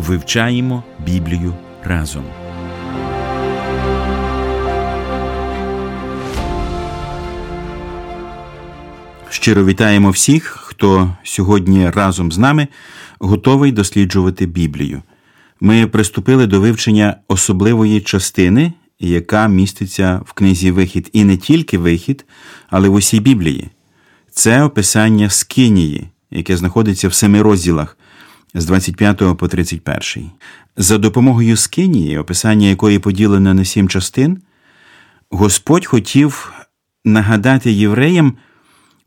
Вивчаємо Біблію разом. Щиро вітаємо всіх, хто сьогодні разом з нами готовий досліджувати Біблію. Ми приступили до вивчення особливої частини, яка міститься в книзі Вихід, і не тільки вихід, але в усій Біблії. Це описання Скинії, яке знаходиться в семи розділах з 25 по 31. За допомогою Скинії, описання якої поділене на сім частин, Господь хотів нагадати євреям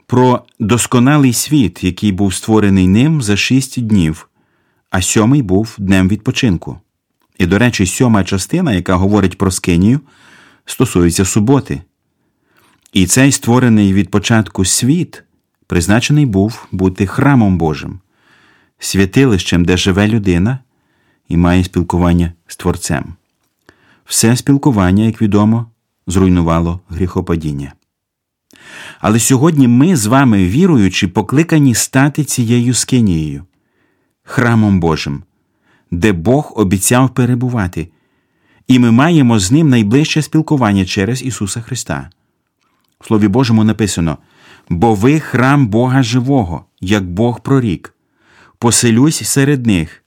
про досконалий світ, який був створений ним за шість днів, а сьомий був днем відпочинку. І, до речі, сьома частина, яка говорить про Скинію, стосується суботи. І цей створений від початку світ призначений був бути храмом Божим, святилищем, де живе людина і має спілкування з Творцем. Все спілкування, як відомо, зруйнувало гріхопадіння. Але сьогодні ми з вами, віруючи, покликані стати цією скинією, храмом Божим, де Бог обіцяв перебувати, і ми маємо з ним найближче спілкування через Ісуса Христа. В Слові Божому написано: бо ви храм Бога живого, як Бог прорік, поселюсь серед них,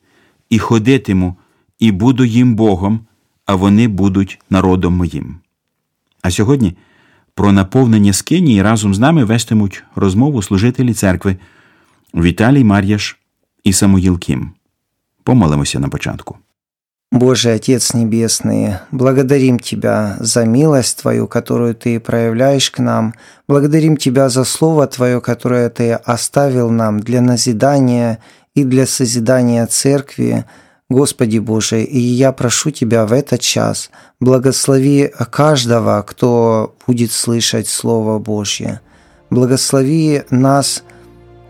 і ходитиму, і буду їм Богом, а вони будуть народом моїм. А сьогодні про наповнення скинії разом з нами вестимуть розмову служителі церкви Віталій Мар'яш і Самуїл Кім. Помолимося на початку. Божий Отец Небесный, благодарим Тебя за милость Твою, которую Ты проявляешь к нам. Благодарим Тебя за Слово Твое, которое Ты оставил нам для назидания и для созидания Церкви. Господи Боже, и я прошу Тебя в этот час, благослови каждого, кто будет слышать Слово Божье. Благослови нас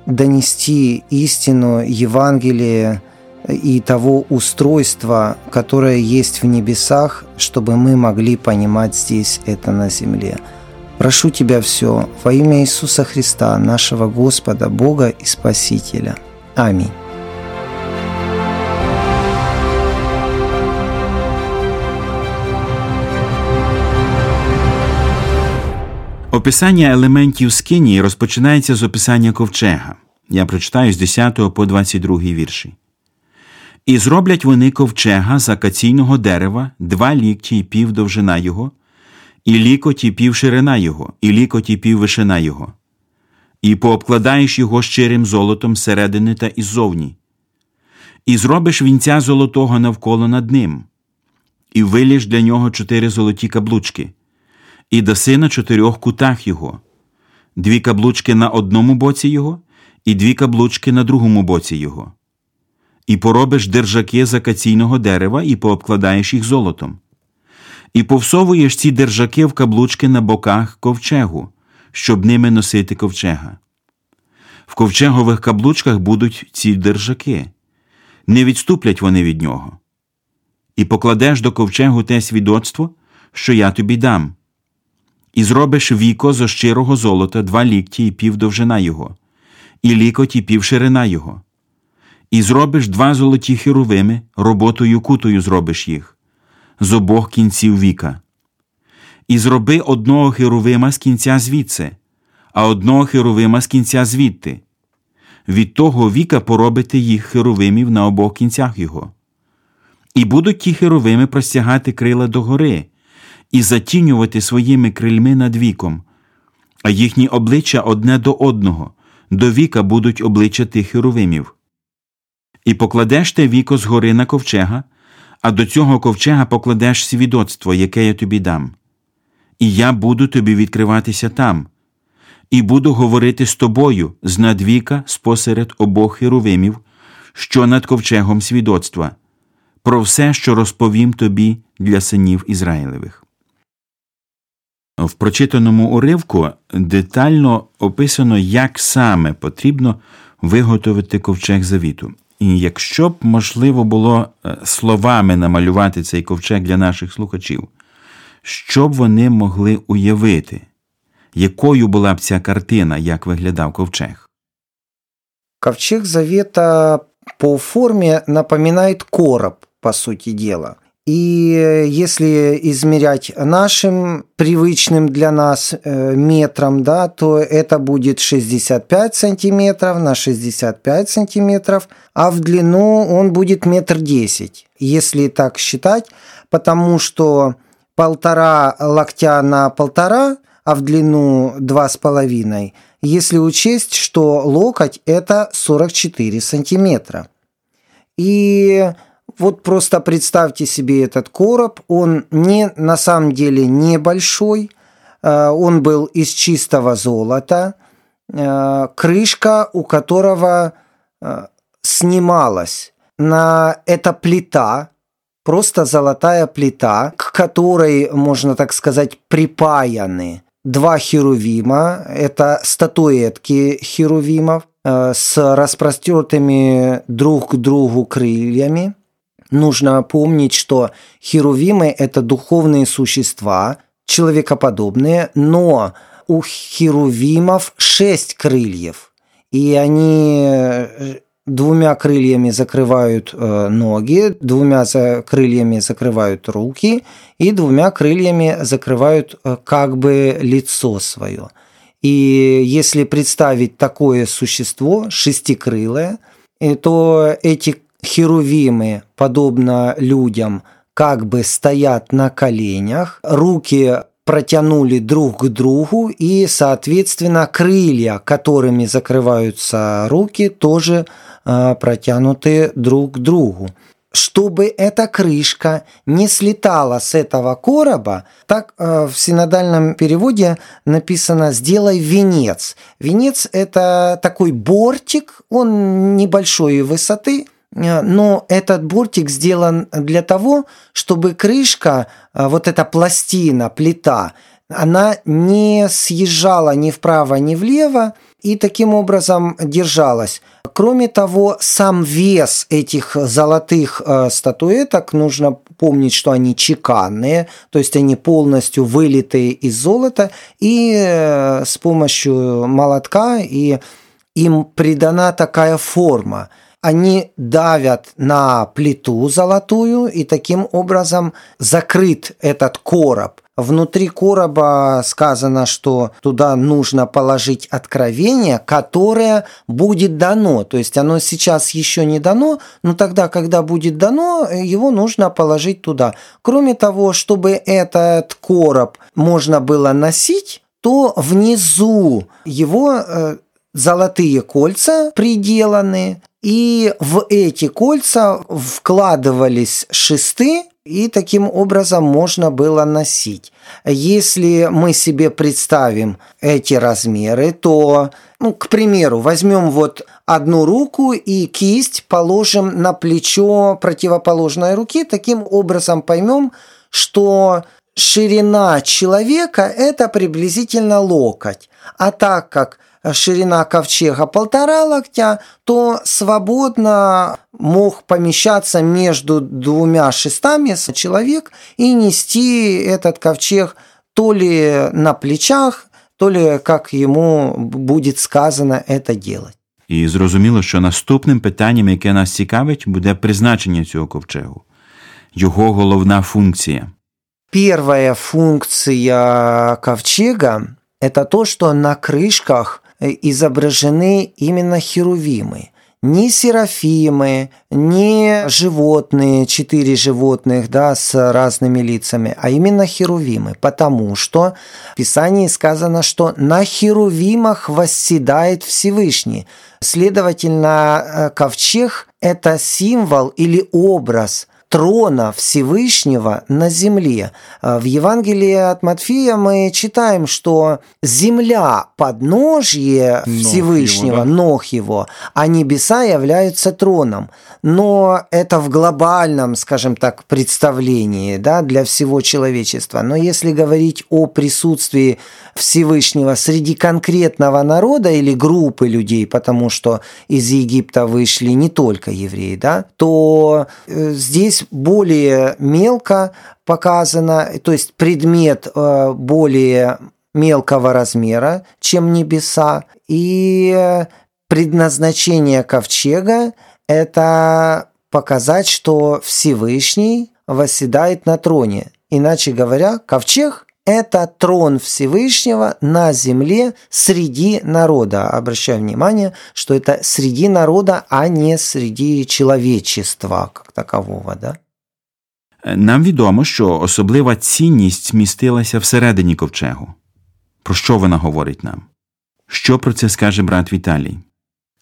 донести истину Евангелия, и того устройства, которое есть в небесах, чтобы мы могли понимать здесь это на земле. Прошу Тебя все во имя Иисуса Христа, нашего Господа, Бога и Спасителя. Аминь. Описання елементів скинії розпочинається з описання ковчега. Я прочитаю з 10 по 22 вірші. І зроблять вони ковчега з акаційного дерева, два лікті й пів довжина його, і лікоті пів ширина його, і лікоті пів вишина його, і пообкладаєш його щирим золотом зсередини та іззовні, і зробиш вінця золотого навколо над ним, і виліш для нього чотири золоті каблучки, і даси на чотирьох кутах його, дві каблучки на одному боці його, і дві каблучки на другому боці його. І поробиш держаки з акаційного дерева і пообкладаєш їх золотом, і повсовуєш ці держаки в каблучки на боках ковчегу, щоб ними носити ковчега. В ковчегових каблучках будуть ці держаки, не відступлять вони від нього. І покладеш до ковчегу те свідоцтво, що я тобі дам, і зробиш віко зо щирого золота два лікті і пів довжина його, і лікоть і пів ширина його і зробиш два золоті херовими, роботою кутою зробиш їх з обох кінців віка. І зроби одного херовима з кінця звідси, а одного херовима з кінця звідти. Від того віка поробити їх херовимів на обох кінцях його. І будуть ті херовими простягати крила догори і затінювати своїми крильми над віком, а їхні обличчя одне до одного, до віка будуть обличчя тих херовимів і покладеш те віко згори на ковчега, а до цього ковчега покладеш свідоцтво, яке я тобі дам. І я буду тобі відкриватися там, і буду говорити з тобою з надвіка спосеред обох херовимів, що над ковчегом свідоцтва, про все, що розповім тобі для синів Ізраїлевих. В прочитаному уривку детально описано, як саме потрібно виготовити ковчег завіту. І якщо б можливо було е, словами намалювати цей ковчег для наших слухачів, що б вони могли уявити, якою була б ця картина, як виглядав ковчег? Ковчег Завета по форме напоминает короб, по сути дела. И если измерять нашим привычным для нас э, метром, да, то это будет 65 сантиметров на 65 сантиметров, а в длину он будет метр десять, если так считать, потому что полтора локтя на полтора, а в длину два с половиной, если учесть, что локоть это 44 сантиметра. И вот просто представьте себе этот короб, он не на самом деле небольшой, э, он был из чистого золота, э, крышка у которого э, снималась. На это плита, просто золотая плита, к которой, можно так сказать, припаяны два херувима, это статуэтки херувимов с распростертыми друг к другу крыльями – Нужно помнить, что херувимы – это духовные существа, человекоподобные, но у херувимов шесть крыльев, и они э, двумя крыльями закрывают э, ноги, двумя крыльями закрывают руки и двумя крыльями закрывают э, как бы лицо свое. И если представить такое существо, шестикрылое, то эти херувимы, подобно людям, как бы стоят на коленях, руки протянули друг к другу, и, соответственно, крылья, которыми закрываются руки, тоже э, протянуты друг к другу. Чтобы эта крышка не слетала с этого короба, так э, в синодальном переводе написано «сделай венец». Венец – это такой бортик, он небольшой высоты, но этот бортик сделан для того, чтобы крышка, э, вот эта пластина, плита, она не съезжала ни вправо, ни влево и таким образом держалась. Кроме того, сам вес этих золотых э, статуэток, нужно помнить, что они чеканные, то есть они полностью вылитые из золота, и с помощью молотка и им придана такая форма – они давят на плиту золотую, и таким образом закрыт этот короб. Внутри короба сказано, что туда нужно положить откровение, которое будет дано. То есть оно сейчас еще не дано, но тогда, когда будет дано, его нужно положить туда. Кроме того, чтобы этот короб можно было носить, то внизу его э, золотые кольца приделаны, и в эти кольца вкладывались шесты, и таким образом можно было носить. Если мы себе представим эти размеры, то, ну, к примеру, возьмем вот одну руку и кисть положим на плечо противоположной руки, таким образом поймем, что ширина человека – это приблизительно локоть. А так как ширина ковчега полтора локтя, то свободно мог помещаться между двумя шестами человек и нести этот ковчег то ли на плечах, то ли как ему будет сказано это делать. І зрозуміло, що наступним питанням, яке нас цікавить, буде призначення цього ковчегу, його головна функція. Первая функция ковчега – это то, что на крышках Э, изображены именно херувимы. Не серафимы, не животные, четыре животных да, с разными лицами, а именно херувимы, потому что в Писании сказано, что на херувимах восседает Всевышний. Следовательно, э, ковчег – это символ или образ трона Всевышнего на земле. В Евангелии от Матфея мы читаем, что земля подножье Всевышнего, ног его, да? ног его, а небеса являются троном. Но это в глобальном, скажем так, представлении да, для всего человечества. Но если говорить о присутствии Всевышнего среди конкретного народа или группы людей, потому что из Египта вышли не только евреи, да, то э, здесь более мелко показано, то есть предмет э, более мелкого размера, чем небеса, и предназначение ковчега – это показать, что Всевышний восседает на троне. Иначе говоря, ковчег это трон Всевышнего на земле среди народа. Обращаю внимание, что это среди народа, а не среди человечества как такового. Да? Нам відомо, що особлива цінність містилася всередині ковчегу. Про що вона говорить нам? Що про це скаже брат Віталій?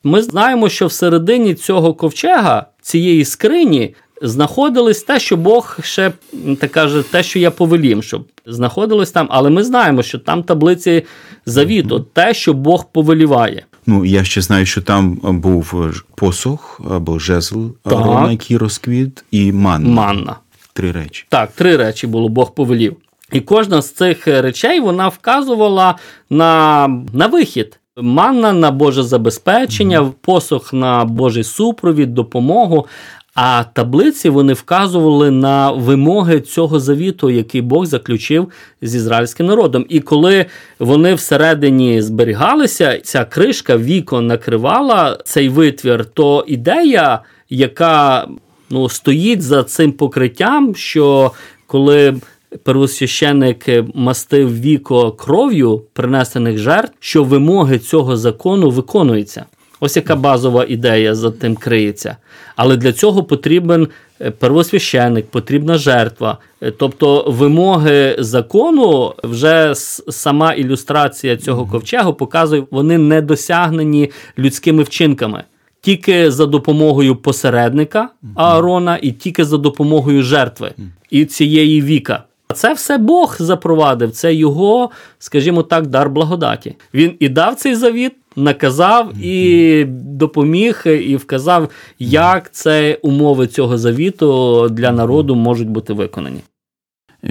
Ми знаємо, що всередині цього ковчега, цієї скрині, знаходились те, що Бог ще так каже, те, що я повелім, щоб знаходилось там, але ми знаємо, що там таблиці завіту, те, що Бог повеліває. Ну, я ще знаю, що там був посох або жезл Арона, який розквіт, і манна. Манна. Три речі. Так, три речі було, Бог повелів. І кожна з цих речей вона вказувала на, на вихід. Манна на Боже забезпечення, mm-hmm. посох на Божий супровід, допомогу. А таблиці вони вказували на вимоги цього завіту, який Бог заключив з ізраїльським народом. І коли вони всередині зберігалися, ця кришка вікон накривала цей витвір, то ідея, яка ну, стоїть за цим покриттям, що коли первосвященик мастив віко кров'ю принесених жертв, що вимоги цього закону виконуються. Ось яка базова ідея за тим криється. Але для цього потрібен е, первосвященик, потрібна жертва. Е, тобто вимоги закону, вже сама ілюстрація цього ковчегу показує, вони не досягнені людськими вчинками. Тільки за допомогою посередника Аарона, і тільки за допомогою жертви і цієї віка. А Це все Бог запровадив, це його, скажімо так, дар благодаті. Він і дав цей завіт, наказав і допоміг, і вказав, як це умови цього завіту для народу можуть бути виконані.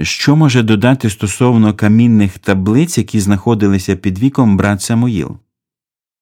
Що може додати стосовно камінних таблиць, які знаходилися під віком брат Самуїл?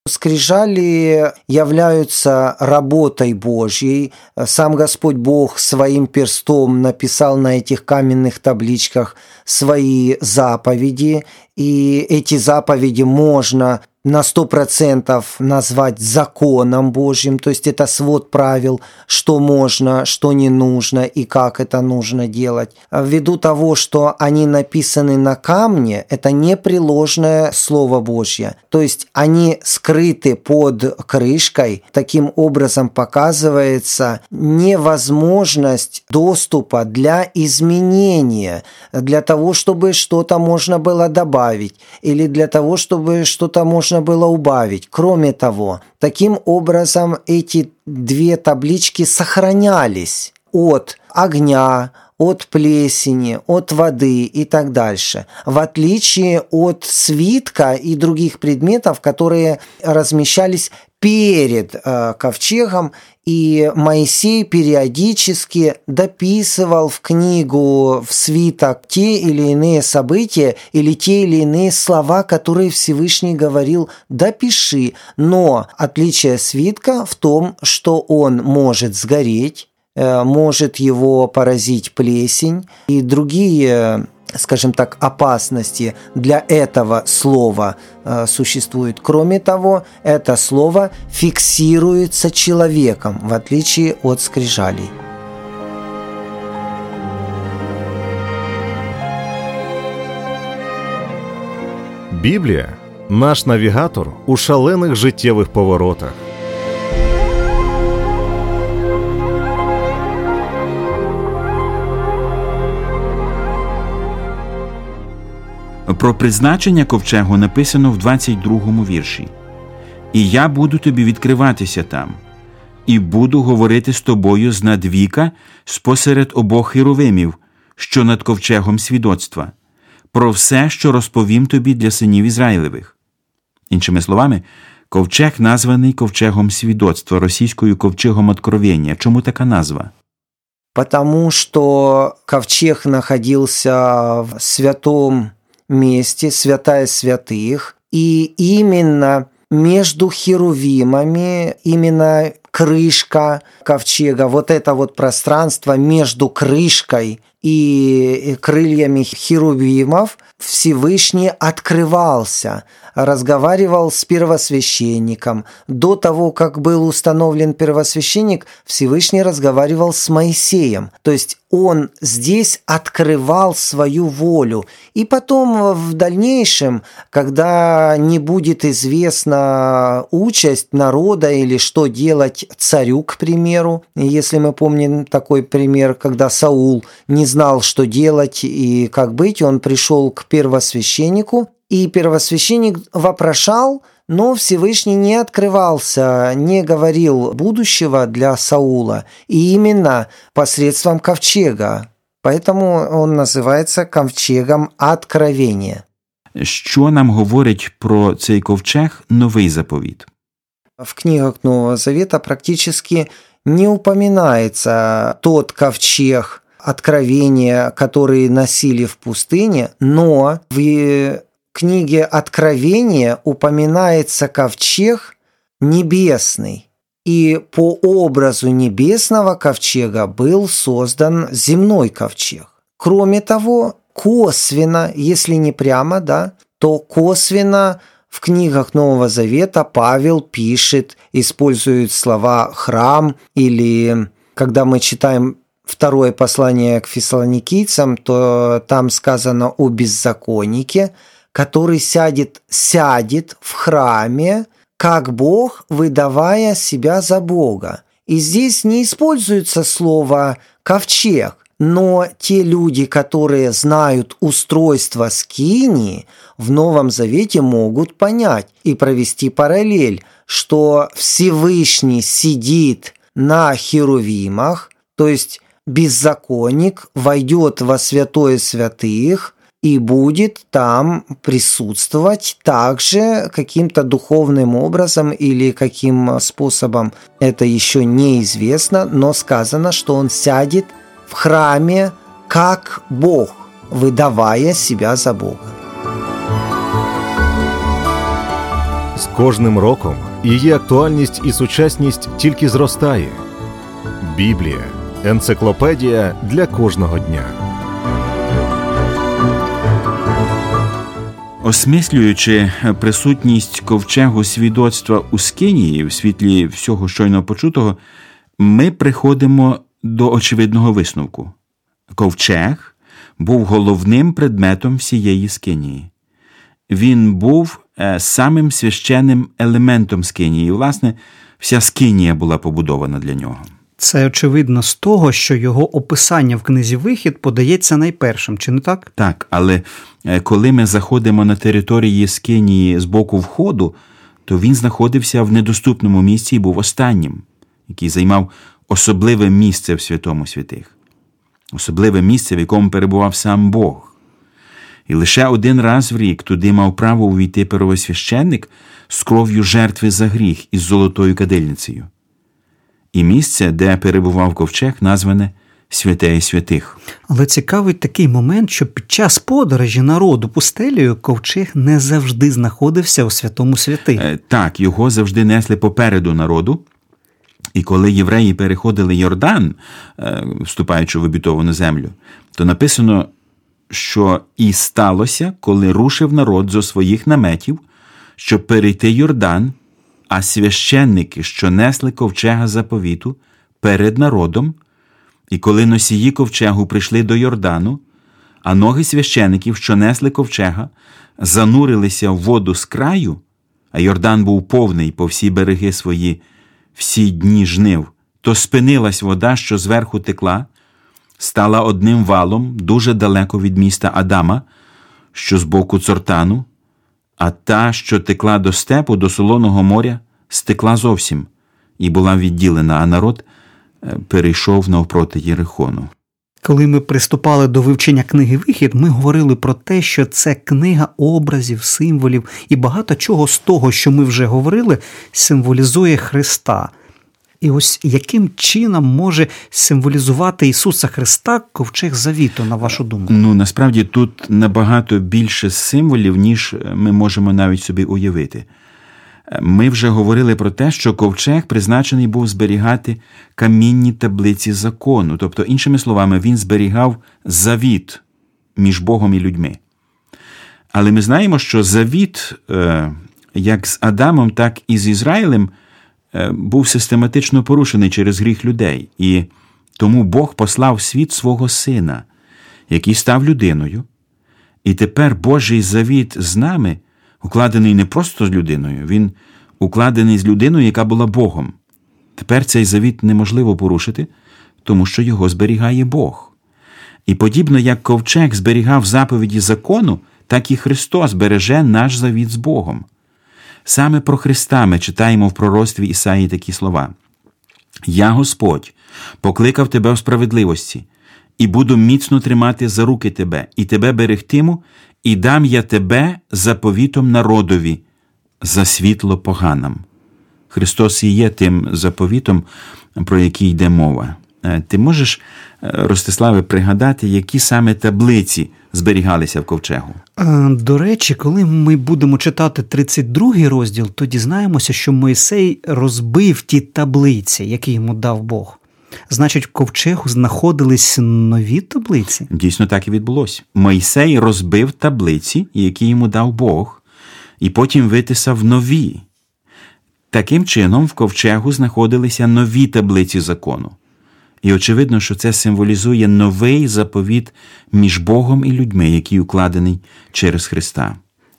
Скрижали являются работой Божьей. Сам Господь Бог своим перстом написал на этих каменных табличках свои заповеди, и эти заповеди можно На сто процентов назвать законом Божьим, то есть это свод правил, что можно, что не нужно и как это нужно делать. Ввиду того, что они написаны на камне, это непреложное Слово Божье, то есть они скрыты под крышкой, таким образом показывается невозможность доступа для изменения, для того, чтобы что-то можно было добавить или для того, чтобы что-то можно можно было убавить. Кроме того, таким образом эти две таблички сохранялись от огня, от плесени, от воды и так дальше. В отличие от свитка и других предметов, которые размещались перед э, ковчегом, и Моисей периодически дописывал в книгу, в свиток те или иные события или те или иные слова, которые Всевышний говорил «допиши». Но отличие свитка в том, что он может сгореть, э, может его поразить плесень и другие скажем так, опасности для этого слова э, существует. Кроме того, это слово фиксируется человеком, в отличие от скрижалей. Біблія наш навігатор у шалених життєвих поворотах. Про призначення ковчегу написано в 22 му вірші. І я буду тобі відкриватися там. і буду говорити з тобою з надвіка спосеред обох херовимів, що над ковчегом свідоцтва, про все, що розповім тобі для синів Ізраїлевих. Іншими словами, ковчег названий ковчегом свідоцтва, російською ковчегом откровення. Чому така назва? Потому что ковчег находился в святом месте, святая святых, и именно между херувимами, именно крышка ковчега, вот это вот пространство между крышкой и крыльями херувимов Всевышний открывался, разговаривал с первосвященником. До того, как был установлен первосвященник, Всевышний разговаривал с Моисеем. То есть он здесь открывал свою волю. И потом в дальнейшем, когда не будет известна участь народа или что делать царю, к примеру, если мы помним такой пример, когда Саул не знал, что делать и как быть, он пришел к первосвященнику, и первосвященник вопрошал, но Всевышний не открывался, не говорил будущего для Саула, и именно посредством ковчега. Поэтому он называется ковчегом откровения. Що нам говорить про цей ковчег новий заповіт? В книгах Нового Завета практически не упоминается тот ковчег откровения, который носили в пустыне, но в книге Откровения упоминается ковчег небесный. И по образу небесного ковчега был создан земной ковчег. Кроме того, косвенно, если не прямо, да, то косвенно в книгах Нового Завета Павел пишет, использует слова «храм» или когда мы читаем второе послание к фессалоникийцам, то там сказано о беззаконнике, который сядет, сядет в храме, как Бог, выдавая себя за Бога. И здесь не используется слово «ковчег», но те люди, которые знают устройство скинии, в Новом Завете могут понять и провести параллель, что Всевышний сидит на херувимах, то есть беззаконник войдет во святое святых и будет там присутствовать также каким-то духовным образом или каким способом, это еще неизвестно, но сказано, что он сядет в храме как Бог, выдавая себя за Бога. З кожним роком її актуальність і сучасність тільки зростає. Біблія енциклопедія для кожного дня. Осмислюючи присутність ковчегу свідоцтва у Скинії в світлі всього щойно почутого, ми приходимо до очевидного висновку. Ковчег був головним предметом всієї Скинії. Він був е, самим священним елементом Скинії. І, власне, вся Скинія була побудована для нього. Це очевидно з того, що його описання в книзі Вихід подається найпершим, чи не так? Так, але е, коли ми заходимо на території Скинії з боку входу, то він знаходився в недоступному місці і був останнім, який займав особливе місце в святому святих, особливе місце, в якому перебував сам Бог. І лише один раз в рік туди мав право увійти первосвященник з кров'ю жертви за гріх із золотою кадильницею. І місце, де перебував ковчег, назване Святе святих. Але цікавий такий момент, що під час подорожі народу пустелею ковчег не завжди знаходився у святому святих. Е, Так, його завжди несли попереду народу. І коли євреї переходили Йордан, е, вступаючи в обітовану землю, то написано, що і сталося, коли рушив народ зо своїх наметів, щоб перейти Йордан, а священники, що несли ковчега заповіту перед народом, і коли носії ковчегу прийшли до Йордану, а ноги священиків, що несли ковчега, занурилися в воду з краю, а Йордан був повний по всі береги свої всі дні жнив, то спинилась вода, що зверху текла, стала одним валом дуже далеко від міста Адама, що з боку цортану, а та, що текла до степу, до солоного моря, стекла зовсім, і була відділена, а народ е, перейшов навпроти Єрихону. Коли ми приступали до вивчення книги Вихід, ми говорили про те, що це книга образів, символів і багато чого з того, що ми вже говорили, символізує Христа. І ось яким чином може символізувати Ісуса Христа ковчег завіту, на вашу думку? Ну насправді тут набагато більше символів, ніж ми можемо навіть собі уявити. Ми вже говорили про те, що ковчег призначений був зберігати камінні таблиці закону, тобто, іншими словами, він зберігав завіт між Богом і людьми. Але ми знаємо, що завіт, е, як з Адамом, так і з Ізраїлем, е, був систематично порушений через гріх людей, і тому Бог послав світ свого сина, який став людиною. І тепер Божий завіт з нами укладений не просто з людиною, він укладений з людиною, яка була Богом. Тепер цей завіт неможливо порушити, тому що його зберігає Бог. І подібно як ковчег зберігав заповіді закону, так і Христос береже наш завіт з Богом. Саме про Христа ми читаємо в пророцтві Ісаї такі слова: Я Господь покликав тебе в справедливості, і буду міцно тримати за руки тебе, і тебе берегтиму, і дам я тебе заповітом народові, за світло поганам. Христос і є тим заповітом, про який йде мова. Е, Ти можеш, е, Ростиславе, пригадати, які саме таблиці зберігалися в ковчегу? Е, До речі, коли ми будемо читати 32 розділ, то дізнаємося, що Мойсей розбив ті таблиці, які йому дав Бог. Значить, в ковчегу знаходились нові таблиці. Дійсно, так і відбулося. Мойсей розбив таблиці, які йому дав Бог, і потім витисав нові. Таким чином, в ковчегу знаходилися нові таблиці закону. І очевидно, що це символізує новий заповіт між Богом і людьми, який укладений через Христа.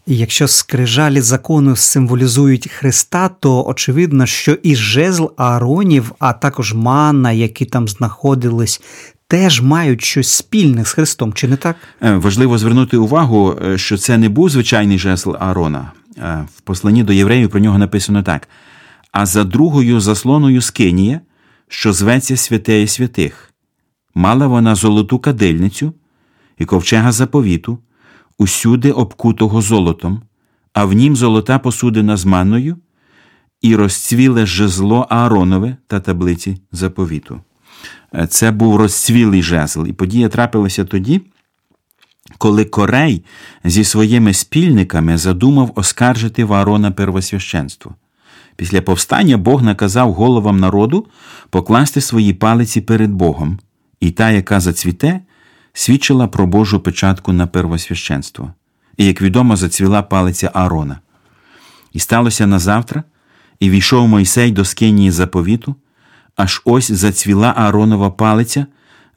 І якщо скрижалі закону символізують Христа, то очевидно, що і жезл Ааронів, а також манна, які там знаходились, теж мають щось спільне з Христом, чи не так? Е, Важливо звернути увагу, е, що це не був звичайний жезл Аарона. Е, В посланні до євреїв про нього написано так: а за другою заслоною скинія, що зветься святеє святих, мала вона золоту кадильницю і ковчега заповіту, усюди обкутого золотом, а в нім золота посудина з манною, і розцвіле жезло Ааронове та таблиці заповіту. Е, Це був розцвілий жезл, і подія трапилася тоді, коли Корей зі своїми спільниками задумав оскаржити в Аарона первосвященство. Після повстання Бог наказав головам народу покласти свої палиці перед Богом, і та, яка зацвіте, свідчила про Божу печатку на первосвященство. І, як відомо, зацвіла палиця Аарона. І сталося назавтра, і війшов Мойсей до скинії заповіту, аж ось зацвіла Ааронова палиця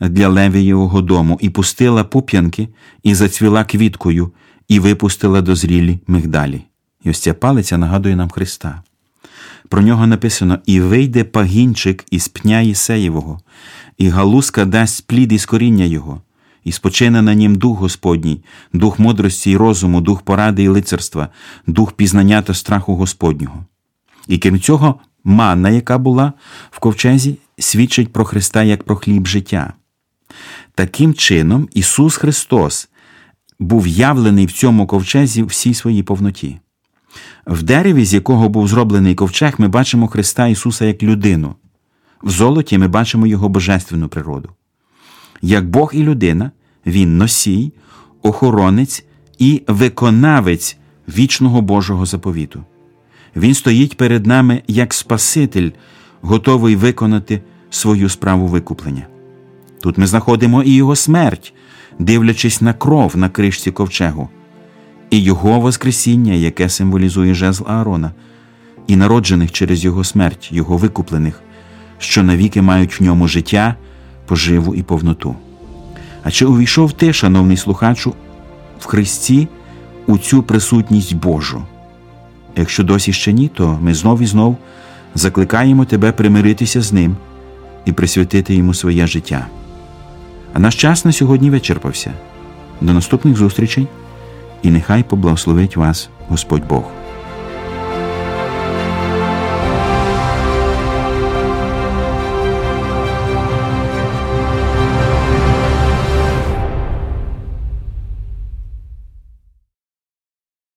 для Левієвого дому, і пустила пуп'янки, і зацвіла квіткою, і випустила дозрілі мигдалі. І ось ця палиця нагадує нам Христа. Про нього написано: І вийде пагінчик із пня Єсеєвого, і галузка дасть плід із коріння його, і спочине на нім дух Господній, дух мудрості й розуму, дух поради і лицарства, дух пізнання та страху Господнього. І крім цього, манна, яка була в ковчезі, свідчить про Христа як про хліб життя. Таким чином, Ісус Христос був явлений в цьому ковчезі всій своїй повноті. В дереві, з якого був зроблений ковчег, ми бачимо Христа Ісуса як людину. В золоті ми бачимо Його божественну природу. Як Бог і людина, Він носій, охоронець і виконавець вічного Божого заповіту. Він стоїть перед нами як Спаситель, готовий виконати свою справу викуплення. Тут ми знаходимо і Його смерть, дивлячись на кров на кришці ковчегу, і Його Воскресіння, яке символізує жезл Аарона, і народжених через Його смерть, Його викуплених, що навіки мають в ньому життя, поживу і повноту. А чи увійшов ти, шановний слухачу, в Христі у цю присутність Божу? Якщо досі ще ні, то ми знов і знов закликаємо тебе примиритися з ним і присвятити йому своє життя. А наш час на сьогодні вичерпався. До наступних зустрічей, і нехай поблагословить вас Господь Бог.